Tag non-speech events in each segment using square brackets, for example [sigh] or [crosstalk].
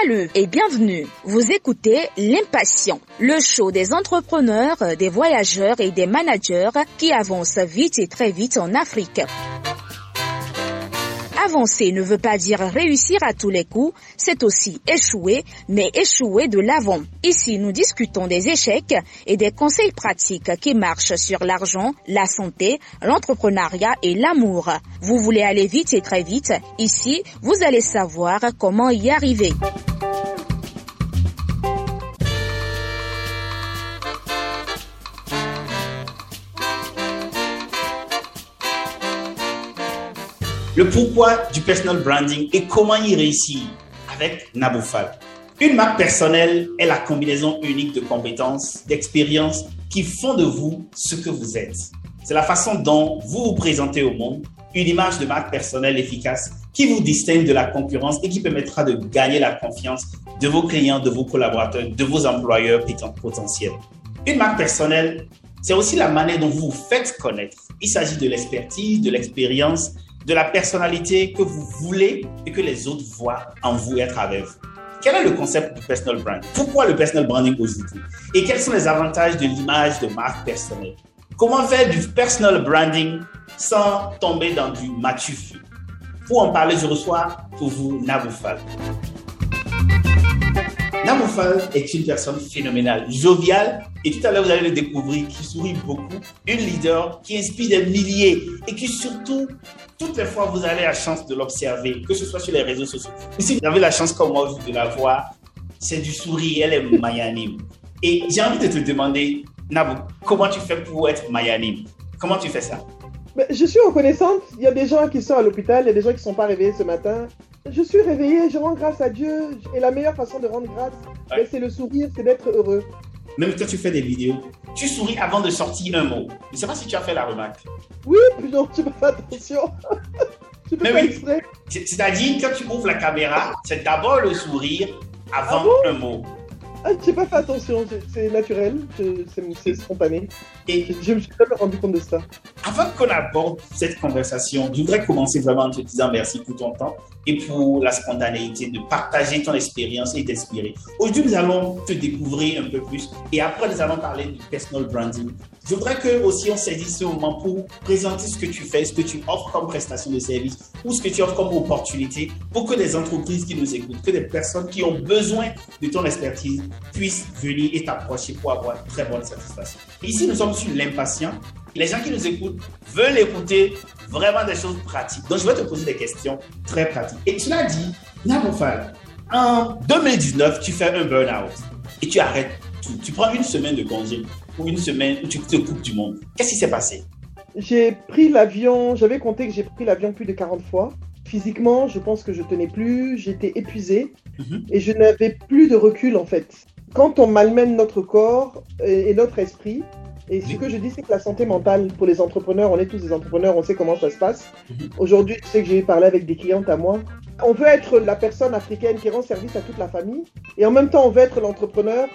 Salut et bienvenue. Vous écoutez L'Impatient, le show des entrepreneurs, des voyageurs et des managers qui avancent vite et très vite en Afrique. Avancer ne veut pas dire réussir à tous les coups, c'est aussi échouer, mais échouer de l'avant. Ici, nous discutons des échecs et des conseils pratiques qui marchent sur l'argent, la santé, l'entrepreneuriat et l'amour. Vous voulez aller vite et très vite Ici, vous allez savoir comment y arriver. Le pourquoi du personal branding et comment y réussir avec Naboufal. Une marque personnelle est la combinaison unique de compétences, d'expériences qui font de vous ce que vous êtes. C'est la façon dont vous vous présentez au monde, une image de marque personnelle efficace qui vous distingue de la concurrence et qui permettra de gagner la confiance de vos clients, de vos collaborateurs, de vos employeurs potentiels. Une marque personnelle, c'est aussi la manière dont vous vous faites connaître. Il s'agit de l'expertise, de l'expérience de la personnalité que vous voulez et que les autres voient en vous et à travers vous. Quel est le concept du personal brand Pourquoi le personal branding aujourd'hui? Et quels sont les avantages de l'image de marque personnelle? Comment faire du personal branding sans tomber dans du matufu Pour en parler, je reçois pour vous Naboufal. Namoufal est une personne phénoménale, joviale, et tout à l'heure vous allez le découvrir, qui sourit beaucoup, une leader qui inspire des milliers et qui surtout, toutes les fois vous avez la chance de l'observer, que ce soit sur les réseaux sociaux, si vous avez la chance comme moi de la voir, c'est du sourire, elle est mayanime. Et j'ai envie de te demander, Nabou, comment tu fais pour être mayanime Comment tu fais ça? Je suis reconnaissante, il y a des gens qui sont à l'hôpital, il y a des gens qui ne sont pas réveillés ce matin, je suis réveillée, je rends grâce à Dieu. Et la meilleure façon de rendre grâce, ben, c'est le sourire, c'est d'être heureux. Même quand tu fais des vidéos, tu souris avant de sortir un mot. Je ne sais pas si tu as fait la remarque. Oui, non, tu faire attention. [laughs] tu peux Mais oui. C'est-à-dire, quand tu ouvres la caméra, c'est d'abord le sourire avant ah un mot. Ah, j'ai pas fait attention, c'est naturel, c'est spontané. Et je me suis jamais rendu compte de ça. Avant qu'on aborde cette conversation, je voudrais commencer vraiment en te disant merci pour ton temps et pour la spontanéité de partager ton expérience et t'inspirer. Aujourd'hui, nous allons te découvrir un peu plus et après, nous allons parler du personal branding. Je voudrais que aussi on saisisse ce moment pour présenter ce que tu fais, ce que tu offres comme prestation de service ou ce que tu offres comme opportunité pour que les entreprises qui nous écoutent, que des personnes qui ont besoin de ton expertise puissent venir et t'approcher pour avoir une très bonne satisfaction. Ici, nous sommes sur l'impatient. Les gens qui nous écoutent veulent écouter vraiment des choses pratiques. Donc, je vais te poser des questions très pratiques. Et tu l'as dit, Nabofal, en 2019, tu fais un burn-out et tu arrêtes tout. Tu prends une semaine de congé ou une semaine où tu te coupes du monde. Qu'est-ce qui s'est passé? J'ai pris l'avion, j'avais compté que j'ai pris l'avion plus de 40 fois. Physiquement, je pense que je tenais plus, j'étais épuisé mhm. et je n'avais plus de recul en fait. Quand on malmène notre corps et notre esprit, et ce que je dis, c'est que la santé mentale pour les entrepreneurs, on est tous des entrepreneurs, on sait comment ça se passe. Mhm. Aujourd'hui, je sais que j'ai parlé avec des clientes à moi. On veut être la personne africaine qui rend service à toute la famille, et en même temps, on veut être l'entrepreneur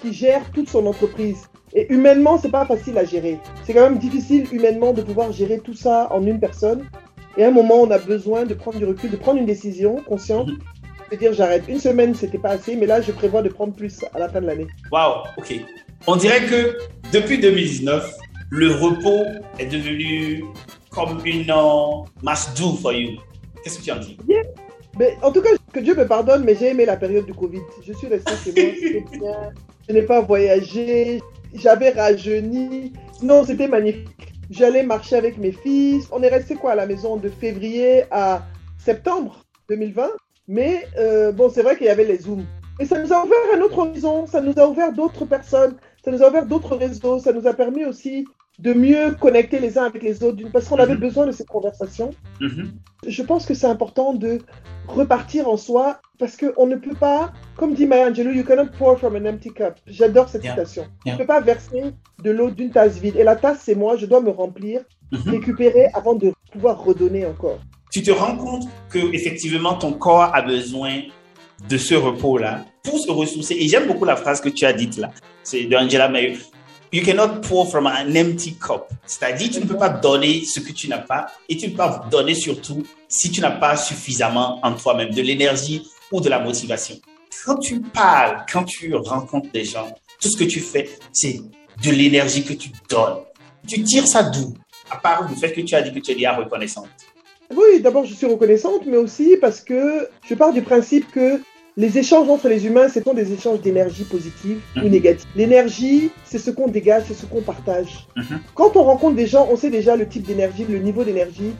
qui gère toute son entreprise. Et humainement, c'est pas facile à gérer. C'est quand même difficile humainement de pouvoir gérer tout ça en une personne. Et à un moment, on a besoin de prendre du recul, de prendre une décision consciente, mhm. de dire j'arrête. Une semaine, c'était pas assez, mais là, je prévois de prendre plus à la fin de l'année. Waouh, ok. On dirait que depuis 2019, le repos est devenu comme une must do for you. Qu'est-ce que tu en dis? Mais En tout cas, que Dieu me pardonne, mais j'ai aimé la période du Covid. Je suis restée chez moi, [laughs] bien. Je n'ai pas voyagé, j'avais rajeuni. Non, c'était magnifique. J'allais marcher avec mes fils. On est resté quoi à la maison de février à septembre 2020. Mais euh, bon, c'est vrai qu'il y avait les Zooms. Et ça nous a ouvert un autre horizon, ça nous a ouvert d'autres personnes, ça nous a ouvert d'autres réseaux, ça nous a permis aussi de mieux connecter les uns avec les autres, parce qu'on avait mhm. besoin de ces conversations. Mhm. Je pense que c'est important de repartir en soi, parce qu'on ne peut pas, comme dit Maya Angelou, you cannot pour from an empty cup. J'adore cette citation. Tu ne peux pas verser de l'eau d'une tasse vide. Et la tasse, c'est moi, je dois me remplir, mhm. récupérer avant de pouvoir redonner encore. Tu te rends compte que effectivement ton corps a besoin de ce repos-là pour se ressourcer. Et j'aime beaucoup la phrase que tu as dite là. C'est d'Angela Mayer. You cannot pour from an empty cup. C'est-à-dire, tu ne peux pas donner ce que tu n'as pas et tu ne peux pas donner surtout si tu n'as pas suffisamment en toi-même de l'énergie ou de la motivation. quand tu parles, quand tu rencontres des gens, tout ce que tu fais, c'est de l'énergie que tu donnes. Tu tires ça d'où? À part le fait que tu as dit que tu es déjà reconnaissante. Oui, d'abord, je suis reconnaissante, mais aussi parce que je pars du principe que les échanges entre les humains, ce sont des échanges d'énergie positive ou Mhm. négative. L'énergie, c'est ce qu'on dégage, c'est ce qu'on partage. Mhm. Quand on rencontre des gens, on sait déjà le type d'énergie, le niveau d'énergie.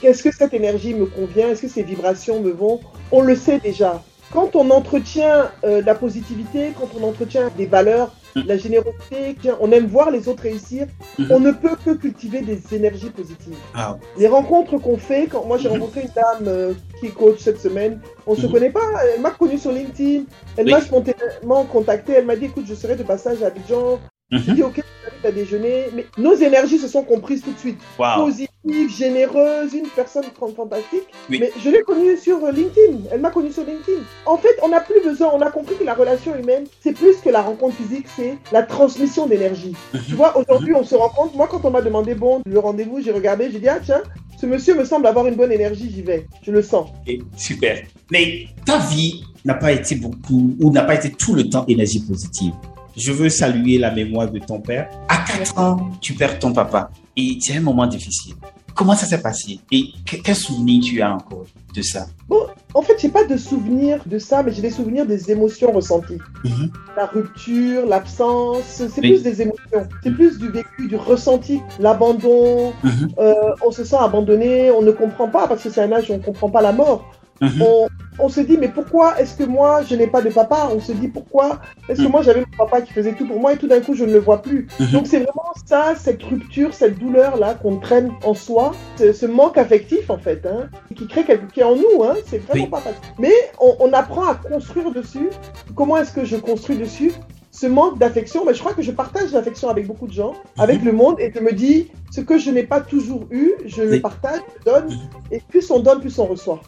Qu'est-ce que cette énergie me convient? Est-ce que ces vibrations me vont? On le sait déjà. Quand on entretient euh, la positivité, quand on entretient des valeurs, Mhm. la générosité, on aime voir les autres réussir, Mhm. on ne peut que cultiver des énergies positives. Ah, Les rencontres qu'on fait, quand moi j'ai Mhm. rencontré une dame euh, qui est coach cette semaine, on se Mhm. connaît pas, elle m'a connu sur LinkedIn, elle Oui. m'a spontanément contacté, elle m'a dit écoute je serai de passage à Abidjan, j'ai dit ok je t'invite à déjeuner, mais nos énergies se sont comprises tout de suite, Wow. positive, généreuse, une personne fan- fantastique, Oui. mais je l'ai connue sur LinkedIn, elle m'a connue sur LinkedIn. En fait on n'a plus besoin, on a compris que la relation humaine c'est plus que la rencontre physique, c'est la transmission d'énergie. Tu vois, aujourd'hui, on se rend compte. Moi, quand on m'a demandé, bon, le rendez-vous, j'ai regardé, j'ai dit, ah, tiens, ce monsieur me semble avoir une bonne énergie, j'y vais. Je le sens. Ok, super. Mais ta vie n'a pas été beaucoup, ou n'a pas été tout le temps énergie positive. Je veux saluer la mémoire de ton père. À 4 ans, tu perds ton papa. Et c'est un moment difficile. Comment ça s'est passé? Et que- quel souvenir tu as encore? De ça Bon, en fait, j'ai pas de souvenir de ça, mais j'ai des souvenirs des émotions ressenties. Mhm. La rupture, l'absence, c'est Oui. plus des émotions. C'est plus du vécu, du ressenti, l'abandon. Mhm. Euh, on se sent abandonné, on ne comprend pas, parce que c'est un âge où on comprend pas la mort. Mhm. on, on se dit, mais pourquoi est-ce que moi, je n'ai pas de papa? On se dit, pourquoi est-ce que moi, j'avais mon papa qui faisait tout pour moi et tout d'un coup, je ne le vois plus? Mhm. Donc, c'est vraiment ça, cette rupture, cette douleur-là qu'on traîne en soi, ce, ce manque affectif, en fait, hein, qui crée quelque chose en nous. Hein, c'est vraiment Oui. pas facile. Mais on, on apprend à construire dessus. Comment est-ce que je construis dessus? Ce manque d'affection, mais je crois que je partage l'affection avec beaucoup de gens, avec le monde, et je me dis, ce que je n'ai pas toujours eu, je le partage, je donne, Mhm. et plus on donne, plus on reçoit.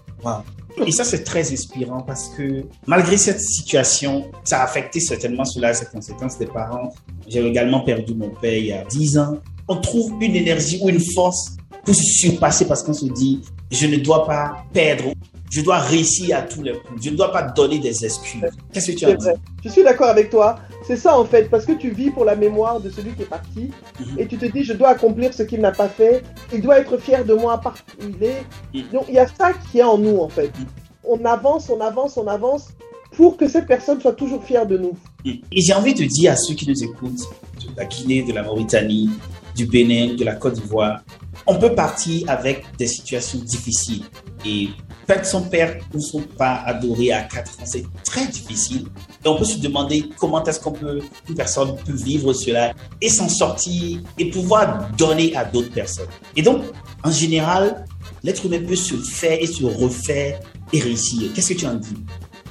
Et ça, c'est très inspirant parce que malgré cette situation, ça a affecté certainement cela ses conséquences des parents. J'ai également perdu mon père il y a 10 ans. On trouve une énergie ou une force pour se surpasser parce qu'on se dit, je ne dois pas perdre, je dois réussir à tous les coups, je ne dois pas donner des excuses. Qu'est-ce que tu as dit? Je suis d'accord avec toi. C'est ça en fait, parce que tu vis pour la mémoire de celui qui est parti Mhm. et tu te dis je dois accomplir ce qu'il n'a pas fait. Il doit être fier de moi parce qu'il est. Mhm. Donc il y a ça qui est en nous en fait. Mhm. On avance, on avance, on avance pour que cette personne soit toujours fière de nous. Et j'ai envie de dire à ceux qui nous écoutent, de la Guinée, de la Mauritanie, du Bénin, de la Côte d'Ivoire, on peut partir avec des situations difficiles. Et perdre son père ou son père adoré à 4 ans, c'est très difficile. Et on peut se demander comment est-ce qu'on peut, une personne peut vivre cela et s'en sortir et pouvoir donner à d'autres personnes. Et donc, en général, l'être humain peut se faire et se refaire et réussir. Qu'est-ce que tu en dis?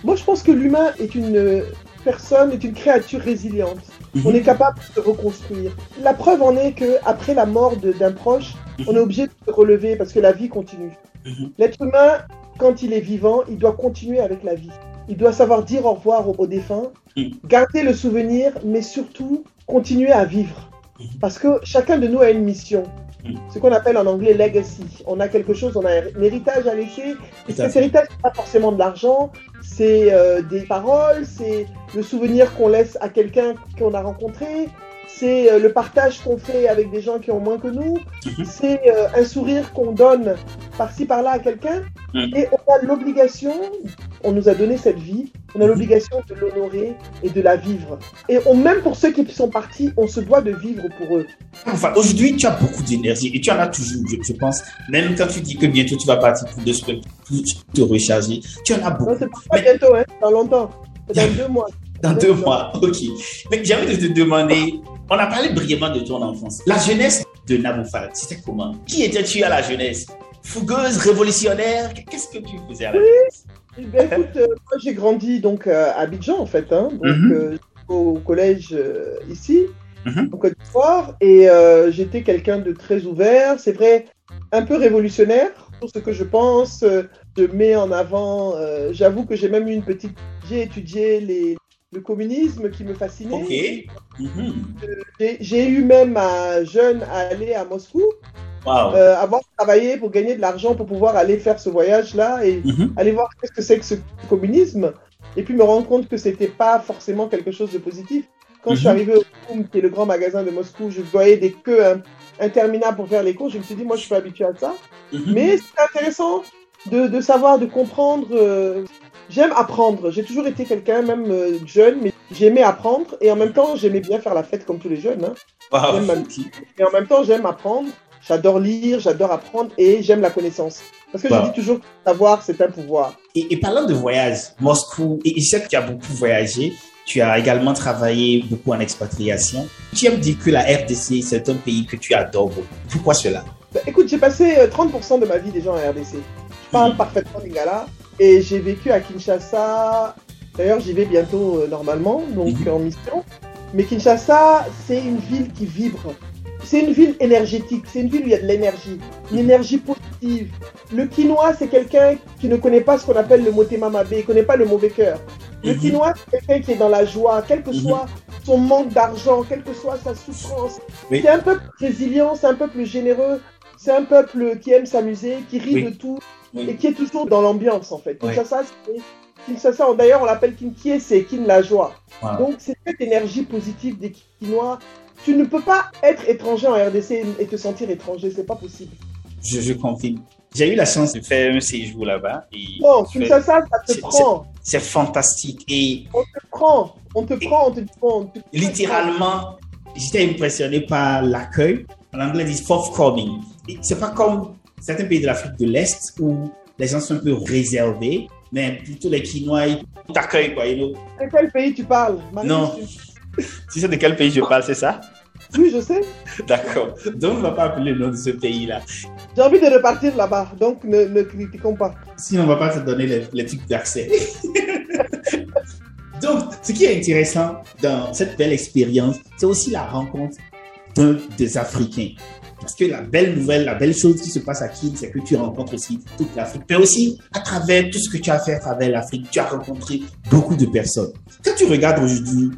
Moi je pense que l'humain est une personne, est une créature résiliente. On est capable de se reconstruire. La preuve en est que après la mort d'un proche, on est obligé de se relever parce que la vie continue. Mhm. L'être humain, quand il est vivant, il doit continuer avec la vie. Il doit savoir dire au revoir aux, aux défunts, Mhm. garder le souvenir, mais surtout continuer à vivre. Mhm. Parce que chacun de nous a une mission. Mhm. Ce qu'on appelle en anglais legacy. On a quelque chose, on a un héritage à laisser. Et cet héritage, c'est pas forcément de l'argent, c'est euh, des paroles, c'est le souvenir qu'on laisse à quelqu'un qu'on a rencontré, c'est euh, le partage qu'on fait avec des gens qui ont moins que nous, Mhm. c'est euh, un sourire qu'on donne par-ci par-là à quelqu'un. Mhm. Et on a l'obligation, on nous a donné cette vie, on a l'obligation de l'honorer et de la vivre. Et on, même pour ceux qui sont partis, on se doit de vivre pour eux. Enfin, aujourd'hui, tu as beaucoup d'énergie et tu en as toujours, je, je pense. Même quand tu dis que bientôt tu vas partir pour deux semaines pour te recharger, tu en as Non, beaucoup. c'est pas bientôt, hein, dans longtemps. C'est dans [laughs] deux mois. Dans deux mois, ok. Mais j'ai envie de te demander, on a parlé brièvement de ton enfance. La jeunesse de Naboufal, c'était comment? Qui étais-tu à la jeunesse? Fougueuse, révolutionnaire? Qu'est-ce que tu faisais à la jeunesse? Eh ben, écoute, euh, moi j'ai grandi donc euh, à Abidjan en fait, hein, donc Mhm. euh, au collège ici, Mhm. en Côte d'Ivoire, et j'étais quelqu'un de très ouvert, c'est vrai, un peu révolutionnaire pour ce que je pense. je mets en avant, j'avoue que j'ai même eu une petite, j'ai étudié les, le communisme qui me fascinait. Mhm. J'ai- J'ai eu même à jeune à aller à Moscou, Wow. euh, avoir travaillé pour gagner de l'argent pour pouvoir aller faire ce voyage-là et Mhm. aller voir qu'est-ce que c'est que ce communisme. et puis me rendre compte que c'était pas forcément quelque chose de positif. Quand je suis Mhm. arrivée au Boom, qui est le grand magasin de Moscou, je voyais des queues hein, interminables pour faire les courses. Je me suis dit, moi, je suis pas habituée à ça. Mhm. Mais c'est intéressant de, de savoir, de comprendre. euh, J'aime apprendre. J'ai toujours été quelqu'un, même euh, jeune, mais j'aimais apprendre. Et en même temps, j'aimais bien faire la fête comme tous les jeunes. hein. Wow. Et en même temps, j'aime apprendre. J'adore lire, j'adore apprendre et j'aime la connaissance. Parce que Wow. je dis toujours, savoir, c'est un pouvoir. Et, et parlant de voyage, Moscou, et, je sais que tu as beaucoup voyagé, tu as également travaillé beaucoup en expatriation. Tu aimes dire que la RDC, c'est un pays que tu adores beaucoup. Pourquoi cela? Bah, écoute, j'ai passé euh, 30% de ma vie déjà en RDC. Je parle Mhm. parfaitement lingala et j'ai vécu à Kinshasa. D'ailleurs, j'y vais bientôt euh, normalement, donc Mhm. en mission. Mais Kinshasa, c'est une ville qui vibre. C'est une ville énergétique, c'est une ville où il y a de l'énergie, une énergie positive. Le quinois, c'est quelqu'un qui ne connaît pas ce qu'on appelle le motema mabe, il ne connaît pas le mauvais cœur. Le Mhm. quinois, c'est quelqu'un qui est dans la joie, quel que Mhm. soit son manque d'argent, quelle que soit sa souffrance. Oui. C'est un peuple résilient, c'est un peuple généreux, c'est un peuple qui aime s'amuser, qui rit Oui. de tout Oui. et qui est toujours dans l'ambiance en fait. Kinshasa, d'ailleurs, on l'appelle c'est Kin la joie. Wow. Donc, c'est cette énergie positive des Quinois. Tu ne peux pas être étranger en RDC et te sentir étranger, c'est pas possible. Je, je confirme. J'ai eu la chance de faire un séjour là-bas. et Bon, fait- Kinshasa, ça te prend. C'est fantastique. Et On te prend. On te prend, on te on te- littéralement, j'étais impressionné par l'accueil. En anglais, ils disent forthcoming. C'est pas comme certains pays de l'Afrique de l'Est où les gens sont un peu réservés, mais plutôt les Quinois, ils t'accueillent, quoi. you know. De quel pays tu parles? Non. tu- Tu sais de quel pays je parle, c'est ça? Oui, je sais. D'accord. Donc, on ne va pas appeler le nom de ce pays-là. J'ai envie de repartir là-bas, donc ne, ne critiquons pas. Sinon, on ne va pas te donner les, les trucs d'accès. [laughs] Donc, ce qui est intéressant dans cette belle expérience, c'est aussi la rencontre d'un des Africains. Parce que la belle nouvelle, la belle chose qui se passe à Kin, c'est que tu rencontres aussi toute l'Afrique. Mais aussi, à travers tout ce que tu as fait à travers l'Afrique, tu as rencontré beaucoup de personnes. Quand tu regardes aujourd'hui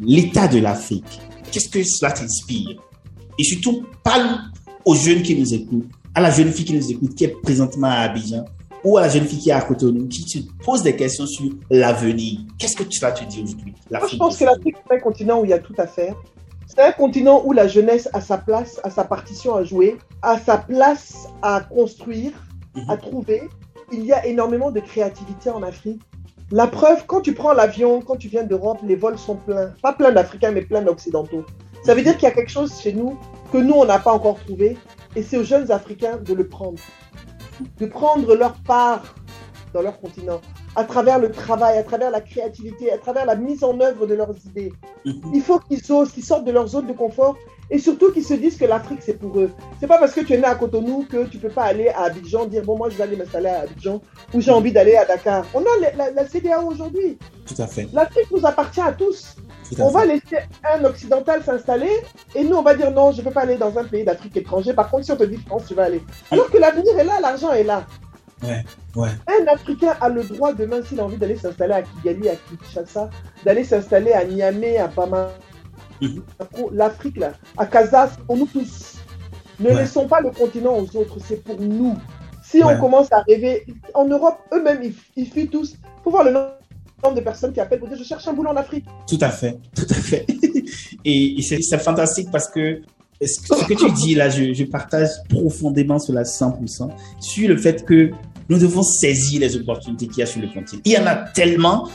l'état de l'Afrique, qu'est-ce que cela t'inspire? Et surtout, parle aux jeunes qui nous écoutent, à la jeune fille qui nous écoute, qui est présentement à Abidjan, ou à la jeune fille qui est à Cotonou, qui te pose des questions sur l'avenir. Qu'est-ce que tu vas te dire aujourd'hui je pense que l'Afrique, c'est un continent où il y a tout à faire. C'est un continent où la jeunesse a sa place, a sa partition à jouer, a sa place à construire, Mhm. à trouver. Il y a énormément de créativité en Afrique. La preuve, quand tu prends l'avion, quand tu viens d'Europe, les vols sont pleins. Pas plein d'Africains, mais plein d'Occidentaux. Ça veut dire qu'il y a quelque chose chez nous que nous, on n'a pas encore trouvé. Et c'est aux jeunes Africains de le prendre. De prendre leur part dans leur continent, à travers le travail, à travers la créativité, à travers la mise en œuvre de leurs idées. Mhm. Il faut qu'ils osent, qu'ils sortent de leur zone de confort et surtout qu'ils se disent que l'Afrique c'est pour eux. C'est pas parce que tu es né à Cotonou que tu peux pas aller à Abidjan dire bon moi je vais aller m'installer à Abidjan ou j'ai envie d'aller à Dakar. On a la, la, la CDAO aujourd'hui. Tout à fait. L'Afrique nous appartient à tous. Tout à On fait. va laisser un occidental s'installer et nous on va dire non je peux pas aller dans un pays d'Afrique étranger. Par contre si on te dit France tu vas aller. Alors que l'avenir est là, l'argent est là. Ouais, ouais. Un Africain a le droit demain, s'il a envie d'aller s'installer à Kigali, à Kinshasa, d'aller s'installer à Niamey, à Bamako. l'Afrique là, à Casas, pour nous tous. Ne Ouais. laissons pas le continent aux autres, c'est pour nous. Si Ouais. on commence à rêver, en Europe, eux-mêmes, ils, ils fuient tous. Faut voir le nombre de personnes qui appellent pour dire je cherche un boulot en Afrique. Tout à fait, [laughs] tout à fait. Et, et c'est c'est fantastique parce que ce que ce que tu [laughs] dis là, je, je partage profondément cela 100%, sur le fait que nous devons saisir les opportunités qu'il y a sur le continent. Il y en a tellement.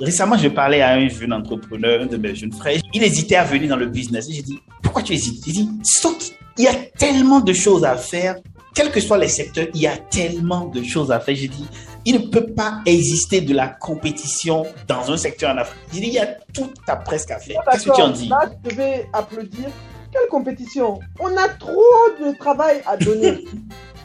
Récemment, je parlais à un jeune entrepreneur, un de mes jeunes frères. Il hésitait à venir dans le business. J'ai dit, pourquoi tu hésites? Il dit, saute. Il y a tellement de choses à faire. Quels que soient les secteurs, il y a tellement de choses à faire. J'ai dit, il ne peut pas exister de la compétition dans un secteur en Afrique. J'ai dit, il y a tout à presque à faire. Qu'est-ce que tu en dis? Là, je vais applaudir. Quelle compétition? On a trop de travail à donner. [laughs]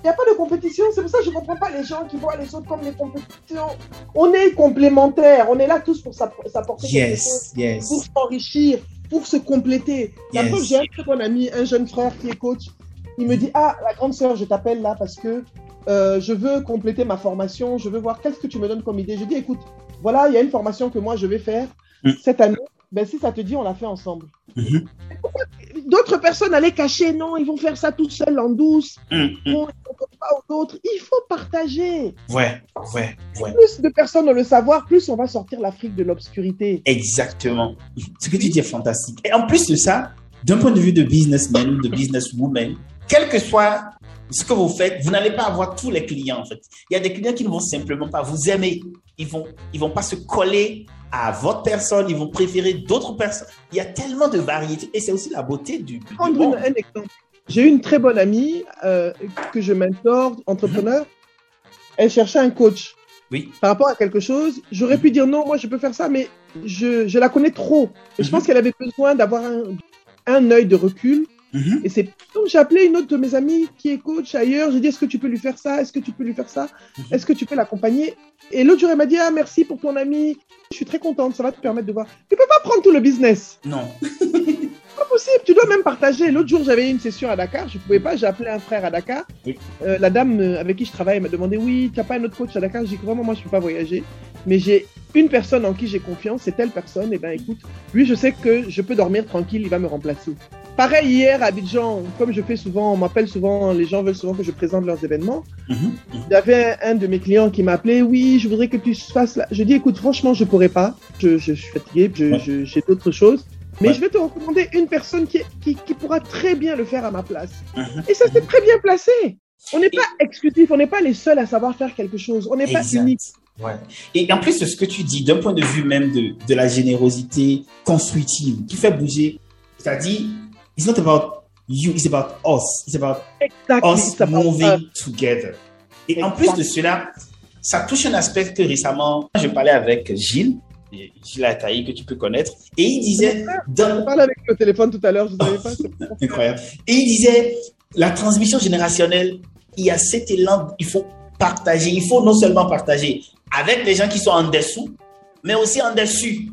Il n'y a pas de compétition. C'est pour ça que je ne comprends pas les gens qui voient les autres comme des compétitions. On est complémentaires. On est là tous pour s'app- s'apporter quelque chose, Yes, yes. pour s'enrichir, pour se compléter. La Yes. preuve, j'ai un très bon ami, un jeune frère qui est coach. Il me dit Ah, la grande sœur, je t'appelle là parce que euh, je veux compléter ma formation. Je veux voir qu'est-ce que tu me donnes comme idée. Je dis Écoute, voilà, il y a une formation que moi je vais faire Mm. cette année. Ben, si ça te dit, on la fait ensemble. Mhm. D'autres personnes allaient cacher, non, ils vont faire ça tout seuls en douce. Hum. Non, ils comme pas aux autres. Il faut partager. Ouais, ouais, ouais. Plus de personnes ont le savoir, plus on va sortir l'Afrique de l'obscurité. Exactement. Ce que tu dis est fantastique. Et en plus de ça, d'un point de vue de businessman ou de businesswoman, quel que soit ce que vous faites, vous n'allez pas avoir tous les clients en fait. Il y a des clients qui ne vont simplement pas vous aimer. Ils vont, ils vont pas se coller à votre personne. Ils vont préférer d'autres personnes. Il y a tellement de variétés et c'est aussi la beauté du. du Prendre monde. une- un exemple. J'ai une très bonne amie euh, que je mentor, entrepreneur. Elle cherchait un coach Oui. par rapport à quelque chose. J'aurais pu dire non, moi je peux faire ça, mais je, je la connais trop. Et je Mhm. pense qu'elle avait besoin d'avoir un, un œil de recul. Mhm. Et c'est donc j'ai appelé une autre de mes amies qui est coach ailleurs. J'ai dit est-ce que tu peux lui faire ça? Est-ce que tu peux lui faire ça? Mhm. Est-ce que tu peux l'accompagner? Et l'autre jour elle m'a dit ah merci pour ton ami. Je suis très contente. Ça va te permettre de voir. Tu peux pas prendre tout le business. Non. [laughs] Pas possible. Tu dois même partager. L'autre jour j'avais une session à Dakar. Je pouvais pas. J'ai appelé un frère à Dakar. Oui. Euh, la dame euh, avec qui je travaille m'a demandé oui tu n'as pas un autre coach à Dakar? J'ai dit vraiment moi je peux pas voyager. Mais j'ai une personne en qui j'ai confiance. C'est telle personne. Et ben écoute, lui je sais que je peux dormir tranquille. Il va me remplacer. Pareil hier à Abidjan, comme je fais souvent, on m'appelle souvent, les gens veulent souvent que je présente leurs événements. Mhm. Il y avait un, un de mes clients qui m'a appelé, oui, je voudrais que tu fasses là. Je dis, écoute, franchement, je pourrais pas. Je, je suis fatigué, je- Ouais. je- j'ai d'autres choses. Mais Ouais. je vais te recommander une personne qui, qui, qui pourra très bien le faire à ma place. Mhm. Et ça s'est très bien placé. On n'est pas exclusif, on n'est pas les seuls à savoir faire quelque chose. On n'est pas unique. Ouais. Et en plus de ce que tu dis, d'un point de vue même de, de la générosité constructive, qui fait bouger, c'est-à-dire, it's not about you, it's about us, it's about Exactly. us Ça parle moving together. Et en plus de cela, ça touche un aspect que récemment, je parlais avec Gilles, Gilles Ataï, que tu peux connaître, et il disait, Je dans, parlais avec le téléphone tout à l'heure, je ne savais pas. [laughs] incroyable, et il disait, la transmission générationnelle, il y a cet élan, il faut partager, il faut non seulement partager avec les gens qui sont en dessous, mais aussi en dessus.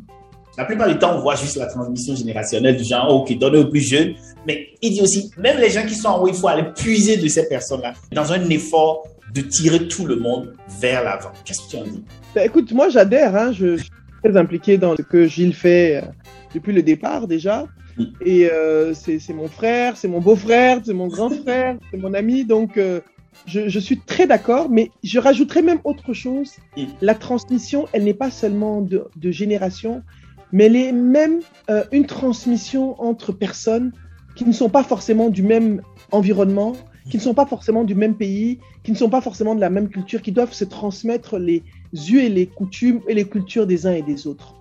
La plupart du temps, on voit juste la transmission générationnelle du genre, ok, donner aux plus jeunes. Mais il dit aussi, même les gens qui sont en haut, il faut aller puiser de ces personnes-là dans un effort de tirer tout le monde vers l'avant. Qu'est-ce que tu en dis? Ben, écoute, moi j'adhère, hein, je, suis très impliqué dans ce que Gilles fait euh, depuis le départ déjà. Mm. Et euh, c'est mon frère, c'est mon beau-frère, c'est mon grand frère, c'est mon ami. Donc euh, je, je suis très d'accord, mais je rajouterais même autre chose. Mm. La transmission, elle n'est pas seulement de, de génération, mais elle est même euh, une transmission entre personnes qui ne sont pas forcément du même environnement, qui ne sont pas forcément du même pays, qui ne sont pas forcément de la même culture, qui doivent se transmettre les yeux et les coutumes et les cultures des uns et des autres.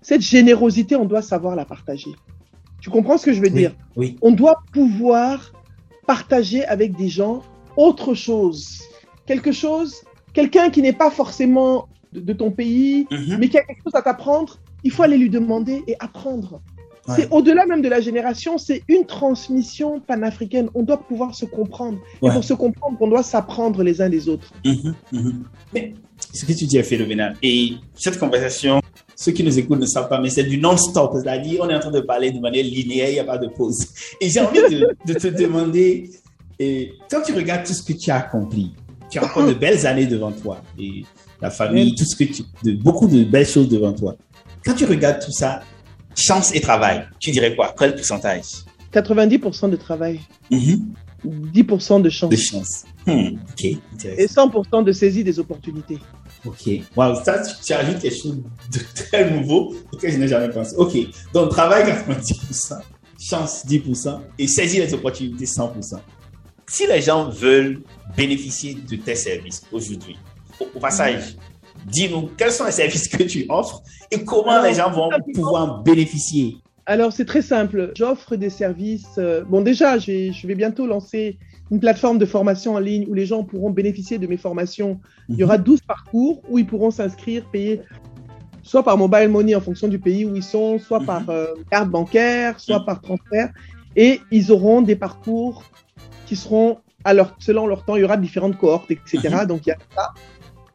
Cette générosité, on doit savoir la partager. Tu comprends ce que je veux dire? Oui. On doit pouvoir partager avec des gens autre chose. Quelque chose, quelqu'un qui n'est pas forcément de, de ton pays, Mhm. mais qui a quelque chose à t'apprendre, il faut aller lui demander et apprendre. Ouais. C'est au-delà même de la génération, c'est une transmission panafricaine. On doit pouvoir se comprendre. Ouais. Et pour se comprendre, on doit s'apprendre les uns des autres. Mhm, mhm. Mais ce que tu dis est phénoménal. Et cette conversation, ceux qui nous écoutent ne savent pas, mais c'est du non-stop. C'est-à-dire, on est en train de parler de manière linéaire, il n'y a pas de pause. Et j'ai envie de, de te demander, et quand tu regardes tout ce que tu as accompli, tu as encore de belles années devant toi, et la famille, tout ce que tu, de, beaucoup de belles choses devant toi. Quand tu regardes tout ça, chance et travail, tu dirais quoi? Quel pourcentage? 90% de travail, Mhm, 10% de chance De chance. Hmm, ok, et intéressant. 100% de saisie des opportunités. Ok. Wow, ça, tu, tu ajoutes quelque chose de très nouveau auquel je n'ai jamais pensé. Ok. Donc, travail 90%, chance 10% et saisir les opportunités 100%. Si les gens veulent bénéficier de tes services aujourd'hui, au, au passage, dis-nous quels sont les services que tu offres et comment Alors, les gens vont pouvoir en bénéficier? Alors, c'est très simple. J'offre des services. euh, bon, déjà, je vais bientôt lancer une plateforme de formation en ligne où les gens pourront bénéficier de mes formations. Il y aura 12 parcours où ils pourront s'inscrire, payer soit par mobile money en fonction du pays où ils sont, soit Mhm. par euh, carte bancaire, soit Mhm. par transfert. Et ils auront des parcours qui seront, leur, selon leur temps, il y aura différentes cohortes, etc. Donc, il y a ça.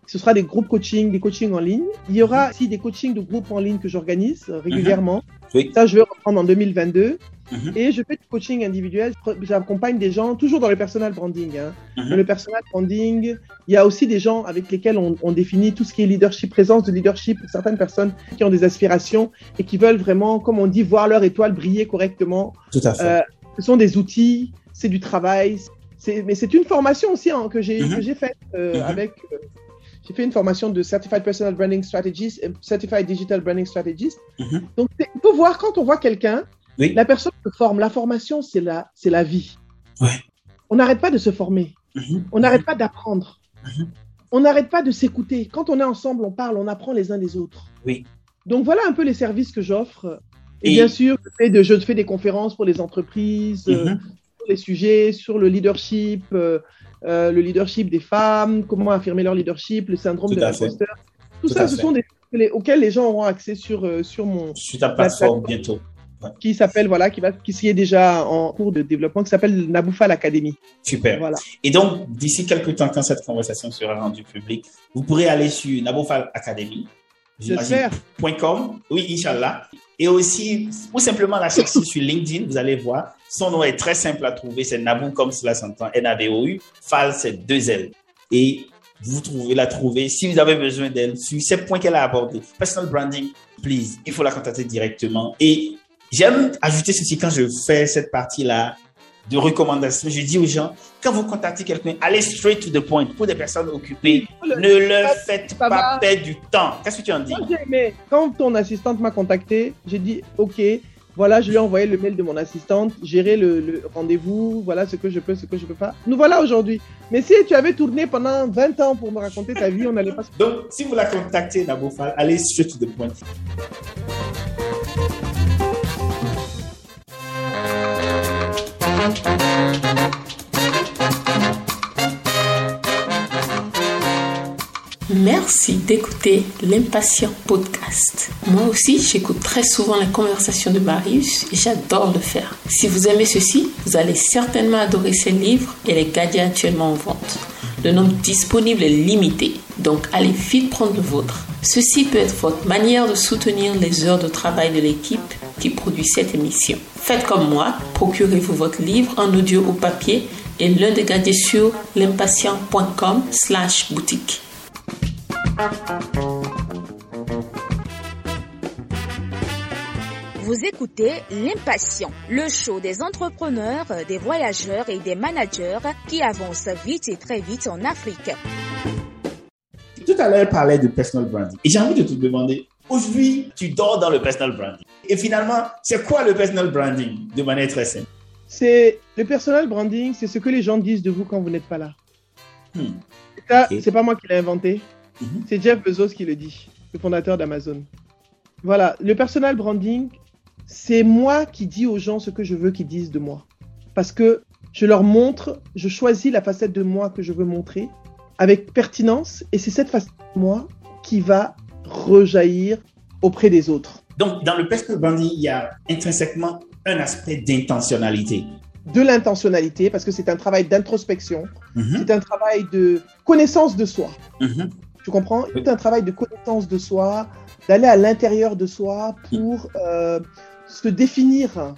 Ce sera des groupes coaching, des coachings en ligne. Il y aura aussi des coachings de groupes en ligne que j'organise euh, régulièrement. Oui. Ça, je vais reprendre en 2022. Mhm. Et je fais du coaching individuel. J'accompagne des gens, toujours dans le personal branding. hein. Mhm. Dans le personal branding, il y a aussi des gens avec lesquels on, on définit tout ce qui est leadership, présence de leadership pour certaines personnes qui ont des aspirations et qui veulent vraiment, comme on dit, voir leur étoile briller correctement. Tout à fait. Euh, ce sont des outils, c'est du travail, mais c'est une formation aussi hein, que j'ai Mhm. que j'ai faite euh, Mhm. avec. euh, j'ai fait une formation de Certified Personal Branding Strategist, et Certified Digital Branding Strategist. Mhm. Donc, il faut voir quand on voit quelqu'un, Oui. la personne se forme. La formation, c'est la, c'est la vie. Ouais. On n'arrête pas de se former. Mhm. On n'arrête pas d'apprendre. Mhm. On n'arrête pas de s'écouter. Quand on est ensemble, on parle, on apprend les uns des autres. Oui. Donc voilà un peu les services que j'offre. Et, Et- bien sûr, je fais, de- je fais des conférences pour les entreprises euh. Les sujets, sur le leadership, euh, euh, le leadership des femmes, comment affirmer leur leadership, le syndrome de l'imposteur. Tout, Tout ça, ce fait. sont des les- auxquelles les gens auront accès sur, euh, sur mon Sur ta plateforme bientôt. qui s'appelle voilà qui va qui s'y est déjà en cours de développement qui s'appelle Naboufal Academy. Super. Voilà. Et donc, d'ici quelques temps, quand cette conversation sera rendue publique, vous pourrez aller sur Nabofal Academy. J'imagine, J'espère. .com, oui, Inch'Allah. Et aussi, ou simplement la chercher sur LinkedIn, vous allez voir. Son nom est très simple à trouver, c'est Nabou comme cela s'entend, N-A-B-O-U. Fal, c'est deux L. Et vous trouvez la trouver si vous avez besoin d'elle sur ces points qu'elle a abordés. Personal branding, please, il faut la contacter directement. Et j'aime ajouter ceci quand je fais cette partie-là de recommandations. Je dis aux gens, quand vous contactez quelqu'un, allez straight to the point. Pour des personnes occupées, ne leur faites pas perdre du temps. Qu'est-ce que tu en dis? Moi, aimé. Quand ton assistante m'a contacté, j'ai dit OK. Voilà, je lui ai envoyé le mail de mon assistante, gérer le, le rendez-vous, voilà ce que je peux, ce que je peux pas. Nous voilà aujourd'hui. Mais si tu avais tourné pendant 20 ans pour me raconter ta vie, on n'allait pas [laughs] Donc, si vous la contactez, Nabofal, allez straight to the point. Merci d'écouter l'Impatient Podcast. Moi aussi, j'écoute très souvent les conversations de Marius et j'adore le faire. Si vous aimez ceci, vous allez certainement adorer ces livres et les gadgets actuellement en vente. Le nombre disponible est limité, donc allez vite prendre le vôtre. Ceci peut être votre manière de soutenir les heures de travail de l'équipe qui produit cette émission. Faites comme moi, procurez-vous votre livre en audio ou papier et l'un des gadgets sur l'impatient.com slash boutique. Vous écoutez L'Impatient, le show des entrepreneurs, des voyageurs et des managers qui avancent vite et très vite en Afrique. Tout à l'heure, elle parlait de personal branding. Et j'ai envie de te demander, aujourd'hui, tu dors dans le personal branding. Et finalement, c'est quoi le personal branding de manière très simple? C'est le personal branding, c'est ce que les gens disent de vous quand vous n'êtes pas là. Hmm. Ça, c'est pas moi qui l'ai inventé. Mhm. C'est Jeff Bezos qui le dit, le fondateur d'Amazon. Voilà, le personal branding, c'est moi qui dis aux gens ce que je veux qu'ils disent de moi. Parce que je leur montre, je choisis la facette de moi que je veux montrer avec pertinence et c'est cette facette de moi qui va rejaillir auprès des autres. Donc, dans le personal branding, il y a intrinsèquement un aspect d'intentionnalité. De l'intentionnalité, parce que c'est un travail d'introspection, Mhm, c'est un travail de connaissance de soi. mhm. Tu comprends Oui. C'est un travail de connaissance de soi, d'aller à l'intérieur de soi pour euh, se définir.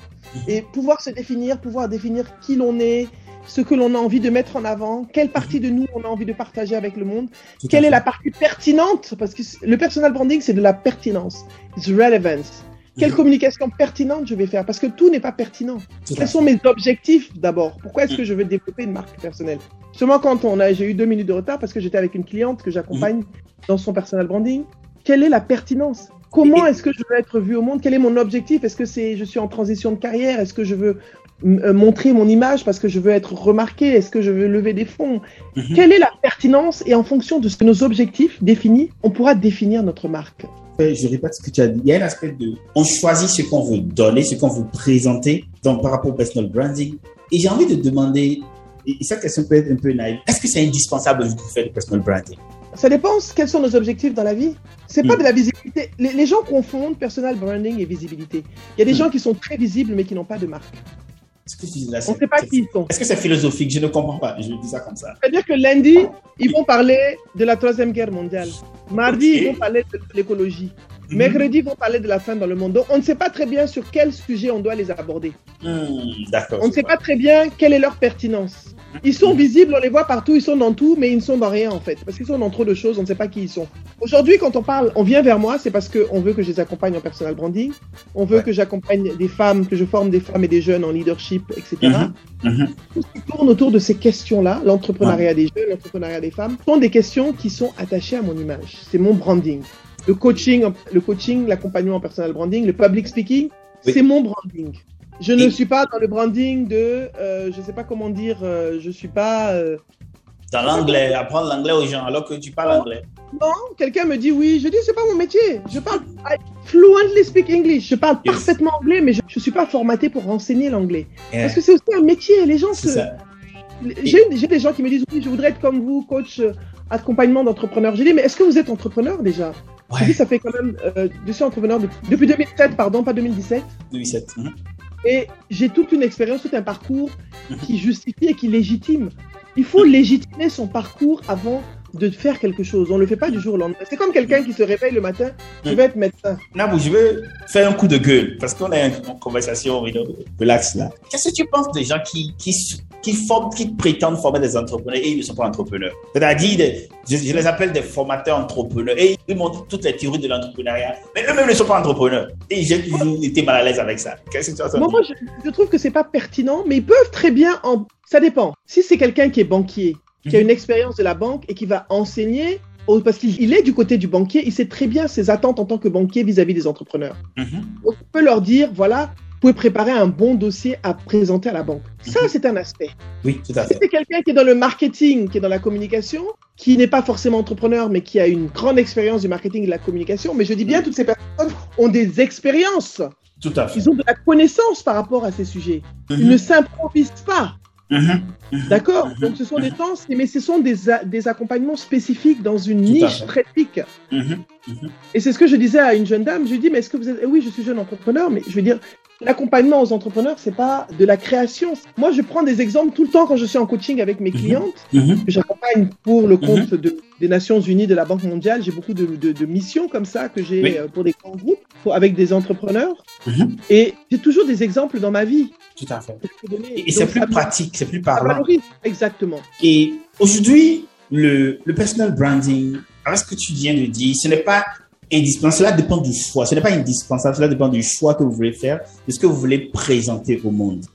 Et pouvoir se définir, pouvoir définir qui l'on est, ce que l'on a envie de mettre en avant, quelle partie de nous on a envie de partager avec le monde, Tout quelle est la partie pertinente, parce que le personal branding c'est de la pertinence, it's relevance. Quelle communication pertinente je vais faire Parce que tout n'est pas pertinent. Quels sont mes objectifs d'abord? Pourquoi est-ce Mm. que je veux développer une marque personnelle? Seulement quand on a, j'ai eu deux minutes de retard parce que j'étais avec une cliente que j'accompagne dans son personal branding. Quelle est la pertinence? Comment est-ce que je veux être vu au monde? Quel est mon objectif? Est-ce que c'est, je suis en transition de carrière? Est-ce que je veux euh, montrer mon image parce que je veux être remarqué Est-ce que je veux lever des fonds? Mhm. Quelle est la pertinence? Et en fonction de ce- nos objectifs définis, on pourra définir notre marque. Je répète ce que tu as dit. Il y a un aspect de, on choisit ce qu'on veut donner, ce qu'on veut présenter, donc par rapport au personal branding. Et j'ai envie de demander, et cette question peut être un peu naïve, est-ce que c'est indispensable de faire du personal branding? Ça dépend quels sont nos objectifs dans la vie. C'est pas Mm. de la visibilité. Les, les gens confondent personal branding et visibilité. Il y a des Mm. gens qui sont très visibles mais qui n'ont pas de marque. Là, On c'est- ne sait pas qui ils sont. Est-ce que c'est philosophique? Je ne comprends pas. Je dis ça comme ça. C'est-à-dire que lundi, ils vont parler de la Troisième Guerre mondiale. Mardi, ils vont parler de l'écologie. Mhm. Mercredi, ils vont parler de la fin dans le monde. Donc, on ne sait pas très bien sur quel sujet on doit les aborder. Hmm, d'accord. On ne sait pas très bien quelle est leur pertinence. Ils sont visibles, on les voit partout, ils sont dans tout, mais ils ne sont dans rien en fait. Parce qu'ils sont dans trop de choses, on ne sait pas qui ils sont. Aujourd'hui, quand on parle, on vient vers moi, c'est parce qu'on veut que je les accompagne en personal branding. On veut que j'accompagne des femmes, que je forme des femmes et des jeunes en leadership, etc. Mhm, mhm. Tout ce qui tourne autour de ces questions-là, l'entrepreneuriat des jeunes, l'entrepreneuriat des femmes, sont des questions qui sont attachées à mon image. C'est mon branding. Le coaching, le coaching, l'accompagnement en personal branding, le public speaking, c'est mon branding. Je ne suis pas dans le branding de, euh, je ne sais pas comment dire, euh, je suis pas. Euh, dans l'anglais, apprendre l'anglais aux gens alors que tu parles anglais. Non, quelqu'un me dit oui, je dis c'est pas mon métier. Je parle I fluently speak English. Je parle parfaitement anglais, mais je ne suis pas formaté pour enseigner l'anglais. Parce que c'est aussi un métier. Les gens se. J'ai des gens qui me disent oui, je voudrais être comme vous, coach accompagnement d'entrepreneurs. J'ai dit mais est-ce que vous êtes entrepreneur déjà? Ouais. dit ça fait quand même. je suis entrepreneur depuis, 2007, pardon, pas 2017. 2007. Et j'ai toute une expérience, tout un parcours mhm. qui justifie et qui légitime. Il faut légitimer son parcours avant de faire quelque chose. On ne le fait pas du jour au lendemain. C'est comme quelqu'un qui se réveille le matin, je vais être médecin. Nabou, je veux faire un coup de gueule parce qu'on a une conversation relax là. Qu'est-ce que tu penses des gens qui, qui, qui, forment, qui prétendent former des entrepreneurs? Et ils ne sont pas entrepreneurs C'est-à-dire, je, les appelle des formateurs entrepreneurs et ils montrent toutes les théories de l'entrepreneuriat, mais eux-mêmes ne sont pas entrepreneurs. Et j'ai toujours été mal à l'aise avec ça. Qu'est-ce que tu as Moi, je, je, trouve que c'est pas pertinent, mais ils peuvent très bien en. Ça dépend. Si c'est quelqu'un qui est banquier, qui a une expérience de la banque et qui va enseigner parce qu'il est du côté du banquier, il sait très bien ses attentes en tant que banquier vis-à-vis des entrepreneurs. Mhm. On peut leur dire, voilà, vous pouvez préparer un bon dossier à présenter à la banque. Ça, mhm. c'est un aspect. Oui, tout à fait. Si c'est quelqu'un qui est dans le marketing, qui est dans la communication, qui n'est pas forcément entrepreneur, mais qui a une grande expérience du marketing et de la communication, mais je dis bien, toutes ces personnes ont des expériences. Tout à fait. Ils ont de la connaissance par rapport à ces sujets. Ils mhm. ne s'improvisent pas. Mhm. D'accord mhm. Donc ce sont des temps, mais ce sont des, des accompagnements spécifiques dans une niche très pique. Et c'est ce que je disais à une jeune dame. Je lui dis, mais est-ce que vous êtes. Oui, je suis jeune entrepreneur, mais je veux dire, l'accompagnement aux entrepreneurs, c'est pas de la création. Moi, je prends des exemples tout le temps quand je suis en coaching avec mes clientes, que j'accompagne pour le compte de, des Nations Unies, de la Banque mondiale. J'ai beaucoup de, de, missions comme ça que j'ai euh, pour des grands groupes, avec des entrepreneurs. Et j'ai toujours des exemples dans ma vie. Tout à fait. Et, c'est plus pratique, c'est plus parlant. Exactement. Et aujourd'hui, le, le personal branding, ce que tu viens de dire, ce n'est pas indispensable, cela dépend du choix. Ce n'est pas indispensable, cela dépend du choix que vous voulez faire, de ce que vous voulez présenter au monde.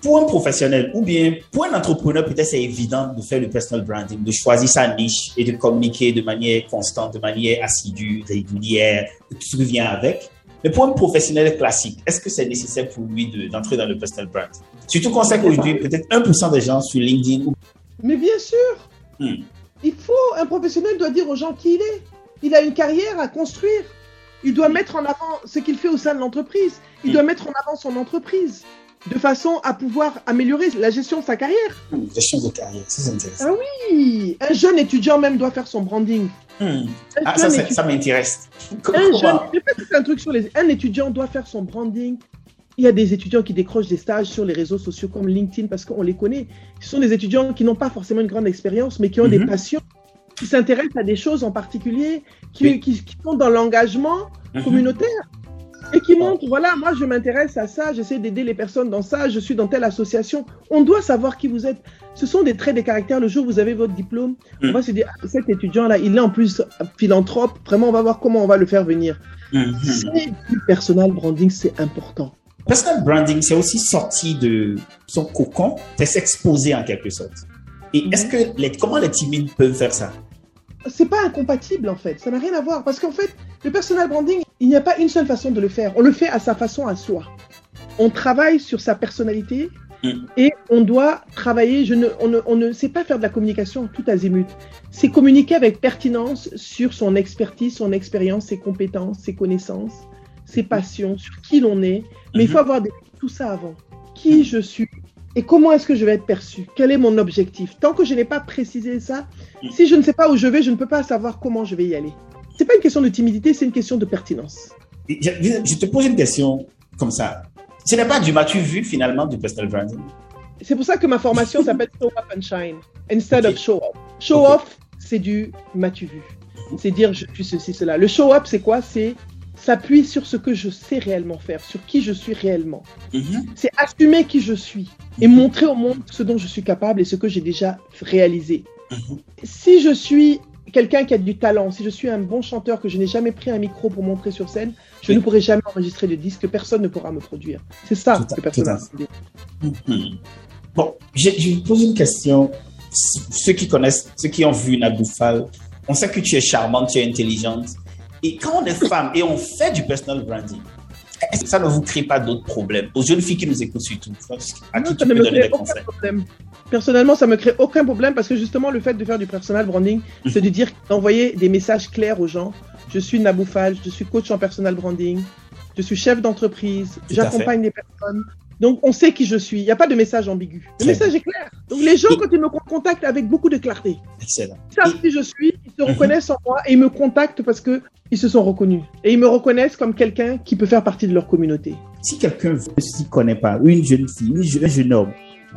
Pour un professionnel ou bien pour un entrepreneur, peut-être c'est évident de faire le personal branding, de choisir sa niche et de communiquer de manière constante, de manière assidue, régulière, tout ce qui vient avec. Mais pour un professionnel classique, est-ce que c'est nécessaire pour lui d'entrer dans le personal brand Surtout qu'on sait qu'aujourd'hui, peut-être 1% des gens sur LinkedIn. Mais bien sûr hmm. Il faut, un professionnel doit dire aux gens qui il est. Il a une carrière à construire. Il doit mettre en avant ce qu'il fait au sein de l'entreprise. Il doit mettre en avant son entreprise de façon à pouvoir améliorer la gestion de sa carrière. Gestion de carrière, c'est intéressant. Ah oui, un jeune étudiant même doit faire son branding. Hmm. Ah, ça, ça m'intéresse. Un jeune, un truc sur les. Un étudiant doit faire son branding. Il y a des étudiants qui décrochent des stages sur les réseaux sociaux comme LinkedIn parce qu'on les connaît. Ce sont des étudiants qui n'ont pas forcément une grande expérience, mais qui ont des mhm. passions, qui s'intéressent à des choses en particulier, qui, qui, sont dans l'engagement mhm. communautaire et qui montrent, voilà, moi je m'intéresse à ça, j'essaie d'aider les personnes dans ça, je suis dans telle association. On doit savoir qui vous êtes. Ce sont des traits des caractères. Le jour où vous avez votre diplôme, on mm. va se dire, ah, cet étudiant-là, il est en plus philanthrope. Vraiment, on va voir comment on va le faire venir. Mm-hmm. C'est du personal branding, c'est important. Personal branding, c'est aussi sorti de son cocon, c'est s'exposer en quelque sorte. Et est-ce que les, comment les timides peuvent faire ça? C'est pas incompatible en fait, ça n'a rien à voir parce qu'en fait, le personal branding, il n'y a pas une seule façon de le faire. On le fait à sa façon à soi. On travaille sur sa personnalité, Mm. Et on doit travailler, je ne, on, ne, on ne sait pas faire de la communication tout azimut. C'est communiquer avec pertinence sur son expertise, son expérience, ses compétences, ses connaissances, ses passions, sur qui l'on est. Mais il faut mm-hmm. avoir tout ça avant. Qui je suis et comment est-ce que je vais être perçu Quel est mon objectif? Tant que je n'ai pas précisé ça, mm. si je ne sais pas où je vais, je ne peux pas savoir comment je vais y aller. C'est pas une question de timidité, c'est une question de pertinence. je te pose une question comme ça. Ce n'est pas du m'as-tu vu finalement du personal branding. C'est pour ça que ma formation [laughs] s'appelle Show Up and Shine instead of Show Up. Show Off, c'est du m'as-tu vu. C'est dire je suis ceci, cela. Le show up, c'est quoi? C'est s'appuie sur ce que je sais réellement faire, sur qui je suis réellement. Mhm. C'est assumer qui je suis et montrer au monde ce dont je suis capable et ce que j'ai déjà réalisé. Mhm. Si je suis quelqu'un qui a du talent, si je suis un bon chanteur que je n'ai jamais pris un micro pour montrer sur scène, je Oui. ne pourrai jamais enregistrer de disque, personne ne pourra me produire. C'est ça Tout que personne. Mhm. Bon, je, je pose une question. Ceux qui connaissent, ceux qui ont vu Nabou Fall, on sait que tu es charmante, tu es intelligente. Et quand on est femme et on fait du personal branding, est-ce que ça ne vous crée pas d'autres problèmes? Aux jeunes filles qui nous écoutent surtout, à Non, qui ça tu ne peux me donner crée des aucun conseils problème. Personnellement, ça me crée aucun problème parce que justement, le fait de faire du personal branding, Mhm. c'est de dire, d'envoyer des messages clairs aux gens. Je suis Naboufal, je suis coach en personal branding, je suis chef d'entreprise, j'accompagne des personnes. Donc, on sait qui je suis. Il n'y a pas de message ambigu. Le message est clair. Donc, les gens, Et- quand ils me contactent avec beaucoup de clarté, Excellent. ils savent qui je suis, ils se Mhm. reconnaissent en moi et ils me contactent parce que ils se sont reconnus. Et ils me reconnaissent comme quelqu'un qui peut faire partie de leur communauté. Si quelqu'un ne s'y connaît pas, une jeune fille, une un jeune homme,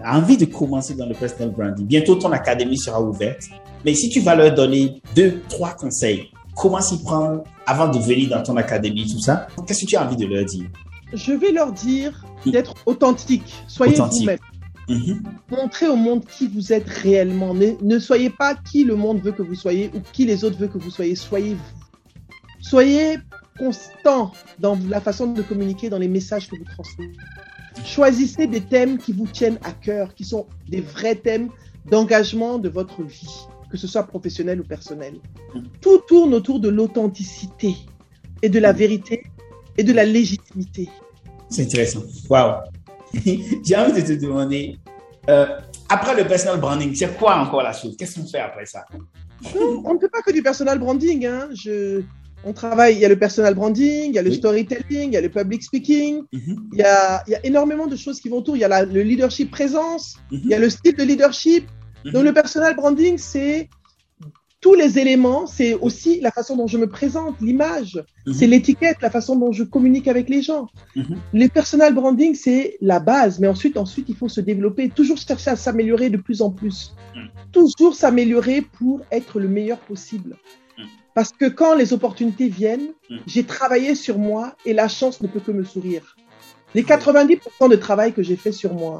a envie de commencer dans le personal branding, bientôt ton académie sera ouverte. Mais si tu vas leur donner deux, trois conseils, comment s'y prendre avant de venir dans ton académie, tout ça, qu'est-ce que tu as envie de leur dire? Je vais leur dire d'être authentique. Soyez vous-même. Mhm. Montrez au monde qui vous êtes réellement. Ne, ne soyez pas qui le monde veut que vous soyez ou qui les autres veulent que vous soyez. Soyez vous. Soyez constant dans la façon de communiquer, dans les messages que vous transmettez. Choisissez des thèmes qui vous tiennent à cœur, qui sont des vrais thèmes d'engagement de votre vie, que ce soit professionnel ou personnel. Tout tourne autour de l'authenticité et de la vérité et de la légitimité. C'est intéressant. Waouh. [laughs] J'ai envie de te demander, euh, après le personal branding, c'est quoi encore la chose? Qu'est-ce qu'on fait après ça? Non, on ne fait pas que du personal branding. Hein. Je, on travaille, il y a le personal branding, il y a le Oui. storytelling, il y a le public speaking, Mhm. il y a, il y a énormément de choses qui vont autour. Il y a la- le leadership présence, Mhm. il y a le style de leadership. Mhm. Donc le personal branding, c'est tous les éléments, c'est aussi la façon dont je me présente, l'image, Mhm. c'est l'étiquette, la façon dont je communique avec les gens. Mhm. Les personal branding, c'est la base, mais ensuite, ensuite, il faut se développer, toujours chercher à s'améliorer de plus en plus. Mhm. Toujours s'améliorer pour être le meilleur possible. Parce que quand les opportunités viennent, j'ai travaillé sur moi et la chance ne peut que me sourire. Les 90% de travail que j'ai fait sur moi,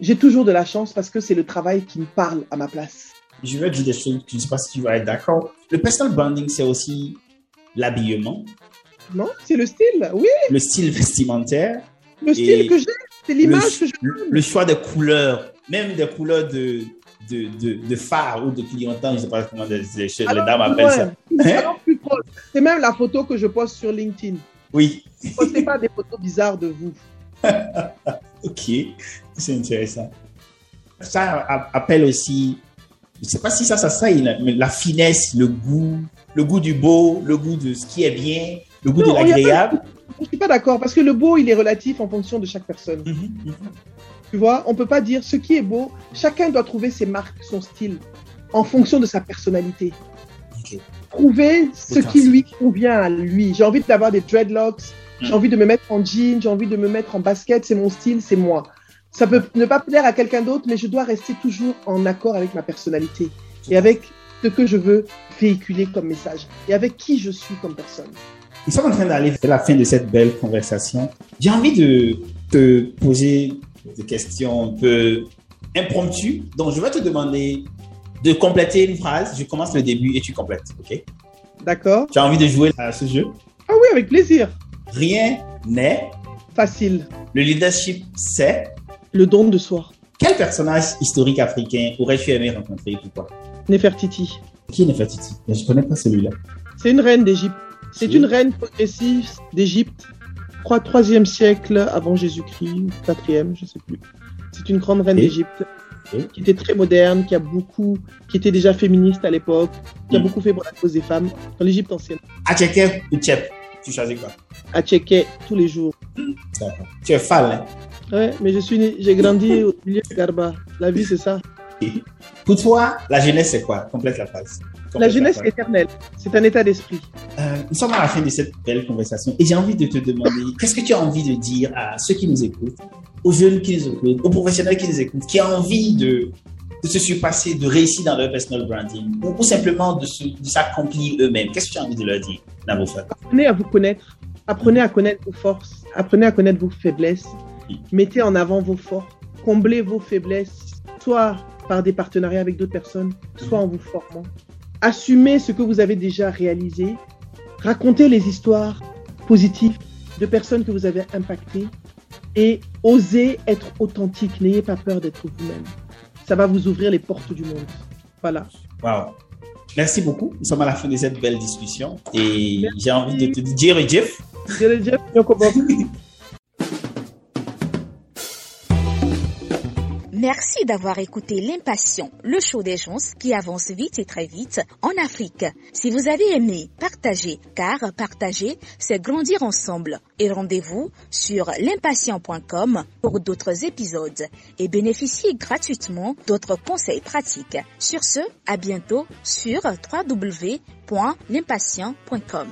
j'ai toujours de la chance parce que c'est le travail qui me parle à ma place. Je vais dire des choses, je ne sais pas si tu vas être d'accord. Le personal branding, c'est aussi l'habillement, Non C'est le style, oui, le style vestimentaire, le style que j'ai, c'est l'image que je le, choix des couleurs, même des couleurs de, de, de, de phare ou de clientèle, je ne sais pas comment les, les, les Alors, dames appellent ça. Hein? alors plus proche. C'est même la photo que je poste sur LinkedIn. Oui, Ne postez pas des photos bizarres de vous. [laughs] ok, c'est intéressant. Ça appelle aussi, je ne sais pas si ça, ça mais la finesse, le goût, le goût du beau, le goût de ce qui est bien, le goût Non, de l'agréable. Je ne suis pas d'accord parce que le beau, il est relatif en fonction de chaque personne. Mhm, mhm. Tu vois, on peut pas dire ce qui est beau. Chacun doit trouver ses marques, son style, en fonction de sa personnalité. Trouver ce qui lui convient à lui. J'ai envie d'avoir des dreadlocks, j'ai Mm. envie de me mettre en jean, j'ai envie de me mettre en basket, c'est mon style, c'est moi. Ça peut ne pas plaire à quelqu'un d'autre, mais je dois rester toujours en accord avec ma personnalité et avec ce que je veux véhiculer comme message et avec qui je suis comme personne. Nous sommes en train d'aller vers la fin de cette belle conversation. J'ai envie de te poser des questions un peu impromptues. Donc, je vais te demander de compléter une phrase. Je commence le début et tu complètes. OK? D'accord Tu as envie de jouer à ce jeu? Ah oui, avec plaisir. Rien n'est. Facile. Le leadership, c'est. Le don de soi. Quel personnage historique africain aurais-tu aimé rencontrer et pourquoi? Nefertiti. Qui est Nefertiti? Je ne connais pas celui-là. C'est une reine d'Égypte. C'est Oui. une reine progressive d'Égypte, crois 3e siècle avant Jésus-Christ, 4e, je sais plus. C'est une grande reine d'Égypte qui était très moderne, qui a beaucoup, qui était déjà féministe à l'époque, qui a Mm. beaucoup fait pour la cause des femmes dans l'Égypte ancienne. Acheke ou Tchep? Tu choisis quoi? À checker tous les jours. D'accord. Tu es fan, hein? Ouais, mais je suis, né- j'ai grandi au milieu de Garba. La vie, c'est ça. Pour toi, la jeunesse, c'est quoi? Complète la phrase. La jeunesse est éternelle. C'est un état d'esprit. Euh, nous sommes à la fin de cette belle conversation et j'ai envie de te demander [laughs] qu'est-ce que tu as envie de dire à ceux qui nous écoutent, aux jeunes qui nous écoutent, aux professionnels qui nous écoutent, qui ont envie de de se surpasser, de réussir dans leur personal branding ou, simplement de, s'accomplir eux-mêmes? Qu'est-ce que tu as envie de leur dire, Nabofa Apprenez à vous connaître. Apprenez à connaître vos forces. Apprenez à connaître vos faiblesses. Mettez en avant vos forces. Comblez vos faiblesses, soit par des partenariats avec d'autres personnes, soit en vous formant. Assumez ce que vous avez déjà réalisé. Racontez les histoires positives de personnes que vous avez impactées et osez être authentique. N'ayez pas peur d'être vous-même. Ça va vous ouvrir les portes du monde. Voilà. Wow. Merci beaucoup. Nous sommes à la fin de cette belle discussion et j'ai envie de te dire, Jeff. Jeff, [laughs] Merci d'avoir écouté L'Impatient, le show des gens qui avance vite et très vite en Afrique. Si vous avez aimé, partagez, car partager, c'est grandir ensemble. Et rendez-vous sur l'impatient.com pour d'autres épisodes et bénéficiez gratuitement d'autres conseils pratiques. Sur ce, à bientôt sur www.l'impatient.com.